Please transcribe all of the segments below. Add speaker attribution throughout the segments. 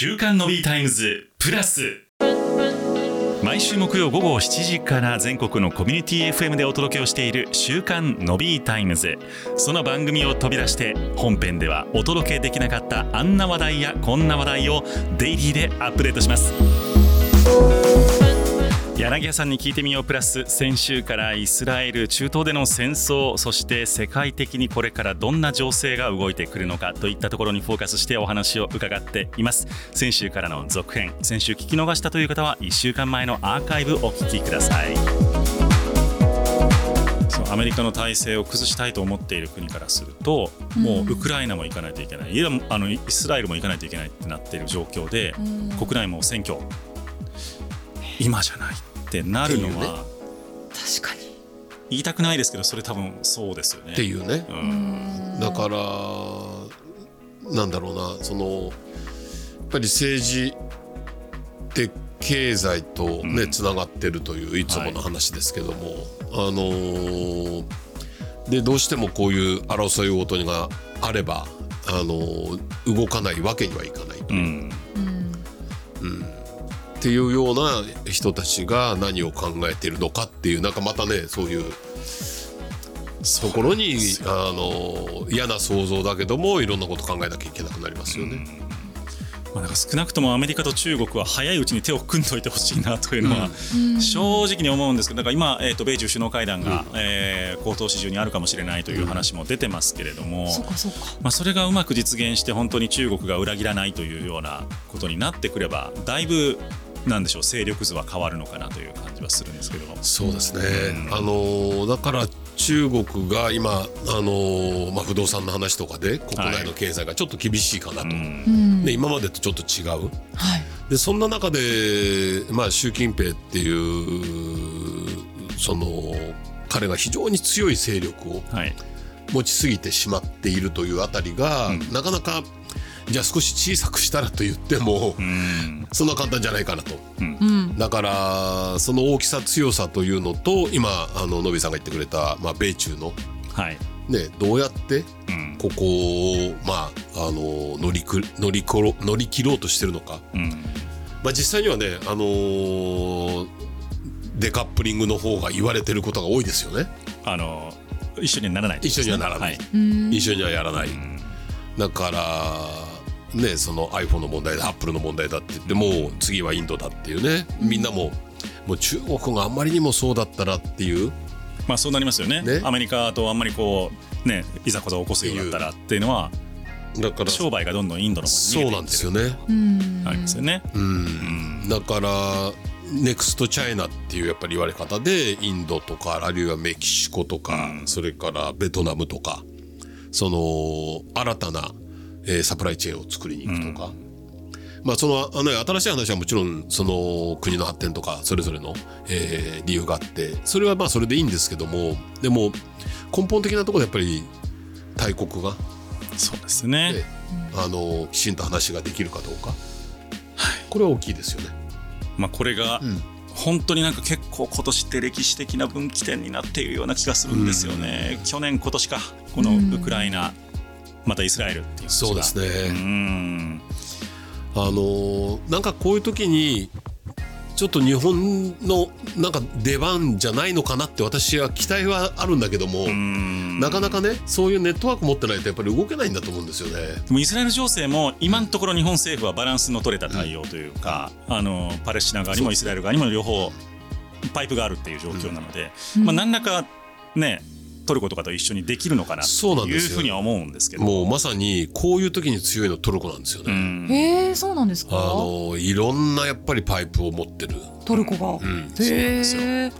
Speaker 1: 週刊のビータイムズプラス。毎週木曜午後7時から全国のコミュニティ FM でお届けをしている週刊のビータイムズ。その番組を飛び出して本編ではお届けできなかったあんな話題やこんな話題をデイリーでアップデートします。柳谷さんに聞いてみようプラス先週からイスラエル中東での戦争そして世界的にこれからどんな情勢が動いてくるのかといったところにフォーカスしてお話を伺っています。先週からの続編先週聞き逃したという方は1週間前のアーカイブお聞きください。アメリカの体制を崩したいと思っている国からすると、もうウクライナも行かないといけない。いやあのイスラエルも行かないといけないってなっている状況で、国内も選挙。今じゃないってなるのは、ね、
Speaker 2: 確かに。
Speaker 1: 言いたくないですけどそれ多分そうですよね。
Speaker 3: っていうね。うん、だからなんだろうなそのやっぱり政治って経済とね、つながってるというい。つもの話ですけども、はい、あのー、でどうしてもこういう争いごとがあれば、あのー、動かないわけにはいかないと。うんっていうような人たちが何を考えているのかっていうなんかまたねそういうところにあの嫌な想像だけどもいろんなこと考えなきゃいけなくなりますよね。
Speaker 1: まあ、なんか少なくともアメリカと中国は早いうちに手を組んどいてほしいなというのは正直に思うんですけどだから今、えー、と米中首脳会談が、えー、高等市中にあるかもしれないという話も出てますけれども、まあ、それがうまく実現して本当に中国が裏切らないというようなことになってくればだいぶなんでしょう勢力図は変わるのかなという感じはするんですけど
Speaker 3: そうですね、うん、あのだから中国が今、あのまあ、不動産の話とかで国内の経済がちょっと厳しいかなと、はい、で今までとちょっと違う、はい、でそんな中で、まあ、習近平っていうその彼が非常に強い勢力を持ちすぎてしまっているというあたりが、なかなかじゃあ少し小さくしたらと言っても、うん、そんな簡単じゃないかなと、うん、だからその大きさ強さというのと今あののびさんが言ってくれた、まあ、米中の、はい。ね、どうやってここを、まあ、あの乗りく乗りころ乗り切ろうとしてるのか、うん、まあ、実際にはね、あのー、デカップリングの方が言われてることが多いですよね。
Speaker 1: あの一緒にはならない、
Speaker 3: ね、一緒にはならない、はい、一緒にはやらない、だからね、その iPhone の問題だアップルの問題だって言っても次はインドだっていうね。みんなももう中国があんまりにもそうだったらっていう。
Speaker 1: まあそうなりますよね、ね、アメリカとあんまりこうねいざこざ起こすようだったらっていうのはだから商売がどんどんインドの
Speaker 3: 方にそうなんですよね。
Speaker 1: ありますよね。
Speaker 3: うん。だからネクストチャイナっていうやっぱり言われ方でインドとかあるいはメキシコとか、うん、それからベトナムとかその新たなえー、サプライチェーンを作りに行くとか、うん、まあそのあの新しい話はもちろんその国の発展とかそれぞれの、えー、理由があってそれはまあそれでいいんですけどもでも根本的なところでやっぱり大国が
Speaker 1: そうですね、
Speaker 3: あのきちんと話ができるかどうか、はい、これは大きいですよね。
Speaker 1: まあ、これが、うん。本当になんか結構今年って歴史的な分岐点になっているような気がするんですよね、うん、去年今年か。このウクライナまたイスラエルっていう
Speaker 3: そうですね。うん。あのなんかこういう時にちょっと日本のなんか出番じゃないのかなって私は期待はあるんだけどもなかなかねそういうネットワーク持ってないとやっぱり動けないんだと思うんですよね。
Speaker 1: でもイスラエル情勢も今のところ日本政府はバランスの取れた対応というか、うん、あのパレスチナ側にもイスラエル側にも両方パイプがあるっていう状況なので、うん、まあ、何らかねトルコとかと一緒にできるのかなというふうには思うんですけど。
Speaker 3: もうまさにこういう時に強いのトルコなんですよね。
Speaker 2: へえそうなんですか？
Speaker 3: あのいろんなやっぱりパイプを持ってる。
Speaker 2: トルコが。うん、そうですよ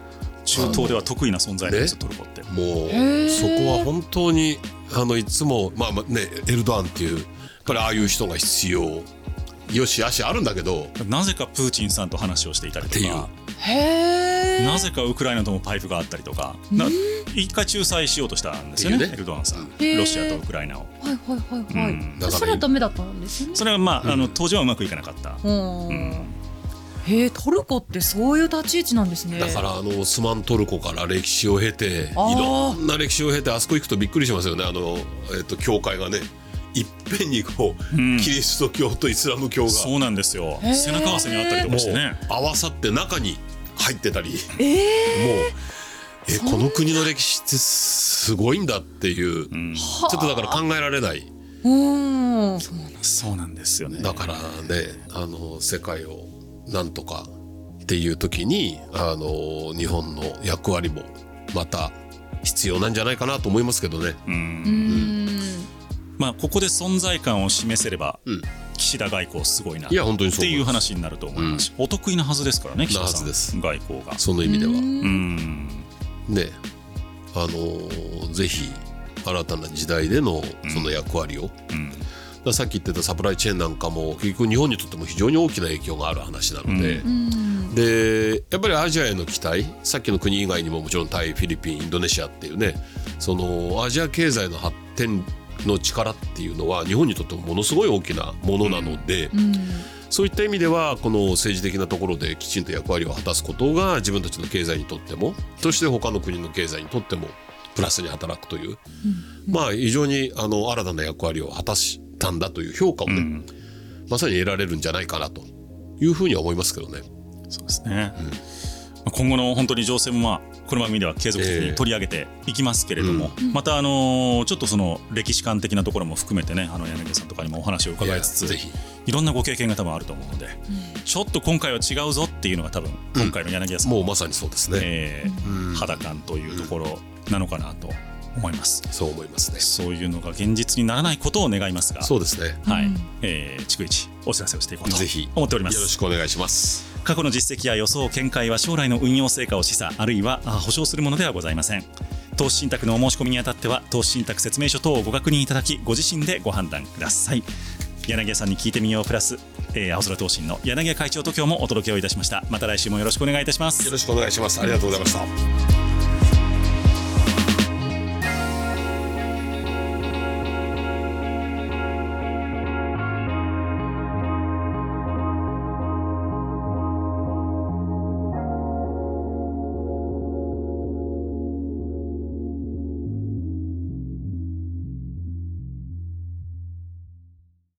Speaker 1: 中東では得意な存在なんですよ、トルコって。
Speaker 3: もうそこは本当にあのいつもまあまあねエルドアンっていうやっぱりああいう人が必要。よしあしあるんだけど。
Speaker 1: なぜかプーチンさんと話をしていたりとか。なぜかウクライナともパイプがあったりとか一回仲裁しようとしたんですよねエルドアンさん。ロシアとウクライナを。はい
Speaker 2: はいはいはい、うん、それはダメだったんですね。
Speaker 1: それはまあ,、あの当時はうまくいかなかった、うん。
Speaker 2: へえトルコってそういう立ち位置なんですね。
Speaker 3: だからあのオスマントルコから歴史を経ていろんな歴史を経てあそこ行くとびっくりしますよね。あの、えっと、教会がねいっぺんにこう、キリスト教とイスラム教が。
Speaker 1: そうなんですよ。背中合わせにあったりとかしてね。
Speaker 3: 合わさって中に入ってたり、
Speaker 2: えー、
Speaker 3: もうえこの国の歴史ってすごいんだっていう、うん、ちょっとだから考えられない。
Speaker 2: うん。
Speaker 1: そうなんですよね。
Speaker 3: だからねあの世界をなんとかっていう時にあの日本の役割もまた必要なんじゃないかなと思いますけどね。うん、うん。
Speaker 1: まあ、ここで存在感を示せれば、うん、岸田外交すごいな
Speaker 3: って
Speaker 1: いう話になると思います。し、うん、お得意なはずですからね岸田さん。外交が。
Speaker 3: その意味では。うんねあのー、ぜひ新たな時代でのその役割を、うん、さっき言ってたサプライチェーンなんかも結局日本にとっても非常に大きな影響がある話なので、うん、でやっぱりアジアへの期待さっきの国以外にももちろんタイフィリピンインドネシアっていうねそのアジア経済の発展の力っていうのは日本にとってもものすごい大きなものなので、うん、そういった意味ではこの政治的なところできちんと役割を果たすことが自分たちの経済にとってもそして他の国の経済にとってもプラスに働くという、うん、まあ非常にあの新たな役割を果たしたんだという評価をね、うん、まさに得られるんじゃないかなというふうには思いますけどね。
Speaker 1: そうですね、今後の本当に情勢もまあこの番組では継続的に取り上げていきますけれども、えーうん、またあのちょっとその歴史観的なところも含めてねあの柳さんとかにもお話を伺いつついろんなご経験が多分あると思うので、うん、ちょっと今回は違うぞっていうのが多分今回の柳さん、
Speaker 3: もうまさにそうですね、
Speaker 1: えー、肌感というところなのかなと思います。
Speaker 3: そう思いますね。
Speaker 1: そういうのが現実にならないことを願いますが
Speaker 3: そうですね。
Speaker 1: はい、うん、えー、逐一お知らせをしていこうと思っております。
Speaker 3: よろしくお願いします
Speaker 1: 過去の実績や予想見解は将来の運用成果を示唆あるいは保証するものではございません。投資信託のお申し込みにあたっては投資信託説明書等をご確認いただきご自身でご判断ください。柳さんに聞いてみようプラス、えー、青空投信の柳会長と今日もお届けをいたしました。また来週もよろしくお願いいたします。
Speaker 3: よろしくお願いします。ありがとうございました。